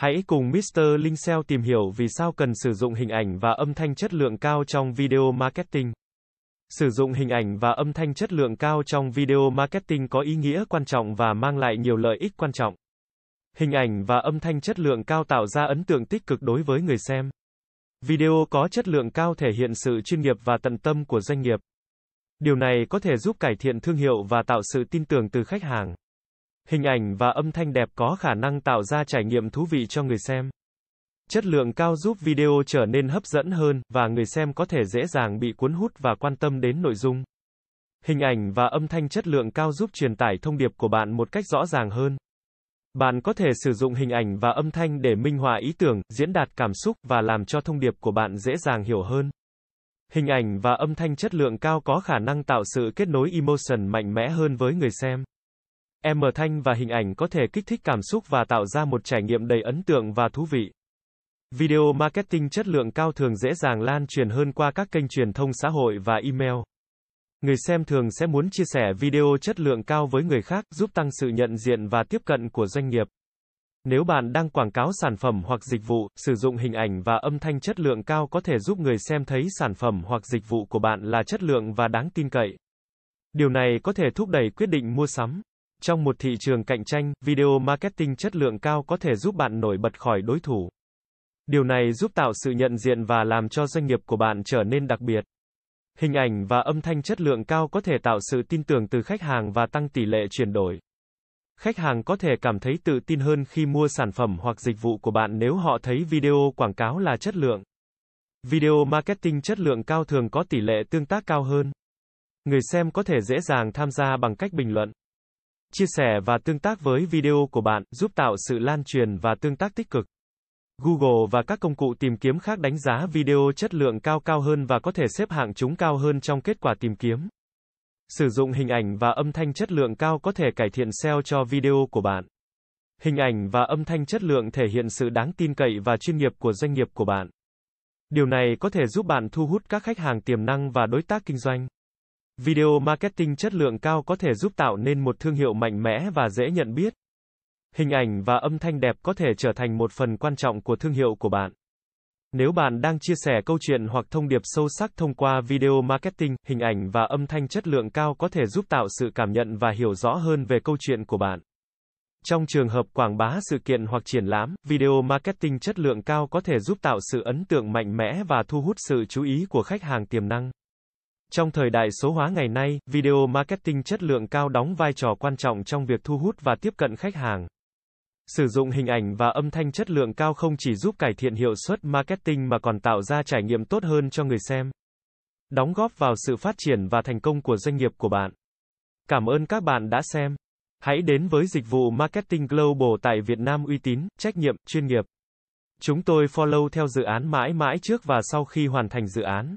Hãy cùng Mr. Linh SEO tìm hiểu vì sao cần sử dụng hình ảnh và âm thanh chất lượng cao trong video marketing. Sử dụng hình ảnh và âm thanh chất lượng cao trong video marketing có ý nghĩa quan trọng và mang lại nhiều lợi ích quan trọng. Hình ảnh và âm thanh chất lượng cao tạo ra ấn tượng tích cực đối với người xem. Video có chất lượng cao thể hiện sự chuyên nghiệp và tận tâm của doanh nghiệp. Điều này có thể giúp cải thiện thương hiệu và tạo sự tin tưởng từ khách hàng. Hình ảnh và âm thanh đẹp có khả năng tạo ra trải nghiệm thú vị cho người xem. Chất lượng cao giúp video trở nên hấp dẫn hơn, và người xem có thể dễ dàng bị cuốn hút và quan tâm đến nội dung. Hình ảnh và âm thanh chất lượng cao giúp truyền tải thông điệp của bạn một cách rõ ràng hơn. Bạn có thể sử dụng hình ảnh và âm thanh để minh họa ý tưởng, diễn đạt cảm xúc và làm cho thông điệp của bạn dễ dàng hiểu hơn. Hình ảnh và âm thanh chất lượng cao có khả năng tạo sự kết nối emotion mạnh mẽ hơn với người xem. Âm thanh và hình ảnh có thể kích thích cảm xúc và tạo ra một trải nghiệm đầy ấn tượng và thú vị. Video marketing chất lượng cao thường dễ dàng lan truyền hơn qua các kênh truyền thông xã hội và email. Người xem thường sẽ muốn chia sẻ video chất lượng cao với người khác, giúp tăng sự nhận diện và tiếp cận của doanh nghiệp. Nếu bạn đang quảng cáo sản phẩm hoặc dịch vụ, sử dụng hình ảnh và âm thanh chất lượng cao có thể giúp người xem thấy sản phẩm hoặc dịch vụ của bạn là chất lượng và đáng tin cậy. Điều này có thể thúc đẩy quyết định mua sắm. Trong một thị trường cạnh tranh, video marketing chất lượng cao có thể giúp bạn nổi bật khỏi đối thủ. Điều này giúp tạo sự nhận diện và làm cho doanh nghiệp của bạn trở nên đặc biệt. Hình ảnh và âm thanh chất lượng cao có thể tạo sự tin tưởng từ khách hàng và tăng tỷ lệ chuyển đổi. Khách hàng có thể cảm thấy tự tin hơn khi mua sản phẩm hoặc dịch vụ của bạn nếu họ thấy video quảng cáo là chất lượng. Video marketing chất lượng cao thường có tỷ lệ tương tác cao hơn. Người xem có thể dễ dàng tham gia bằng cách bình luận, chia sẻ và tương tác với video của bạn, giúp tạo sự lan truyền và tương tác tích cực. Google và các công cụ tìm kiếm khác đánh giá video chất lượng cao cao hơn và có thể xếp hạng chúng cao hơn trong kết quả tìm kiếm. Sử dụng hình ảnh và âm thanh chất lượng cao có thể cải thiện SEO cho video của bạn. Hình ảnh và âm thanh chất lượng thể hiện sự đáng tin cậy và chuyên nghiệp của doanh nghiệp của bạn. Điều này có thể giúp bạn thu hút các khách hàng tiềm năng và đối tác kinh doanh. Video marketing chất lượng cao có thể giúp tạo nên một thương hiệu mạnh mẽ và dễ nhận biết. Hình ảnh và âm thanh đẹp có thể trở thành một phần quan trọng của thương hiệu của bạn. Nếu bạn đang chia sẻ câu chuyện hoặc thông điệp sâu sắc thông qua video marketing, hình ảnh và âm thanh chất lượng cao có thể giúp tạo sự cảm nhận và hiểu rõ hơn về câu chuyện của bạn. Trong trường hợp quảng bá sự kiện hoặc triển lãm, video marketing chất lượng cao có thể giúp tạo sự ấn tượng mạnh mẽ và thu hút sự chú ý của khách hàng tiềm năng. Trong thời đại số hóa ngày nay, video marketing chất lượng cao đóng vai trò quan trọng trong việc thu hút và tiếp cận khách hàng. Sử dụng hình ảnh và âm thanh chất lượng cao không chỉ giúp cải thiện hiệu suất marketing mà còn tạo ra trải nghiệm tốt hơn cho người xem. Đóng góp vào sự phát triển và thành công của doanh nghiệp của bạn. Cảm ơn các bạn đã xem. Hãy đến với dịch vụ Marketing Global tại Việt Nam uy tín, trách nhiệm, chuyên nghiệp. Chúng tôi follow theo dự án mãi mãi trước và sau khi hoàn thành dự án.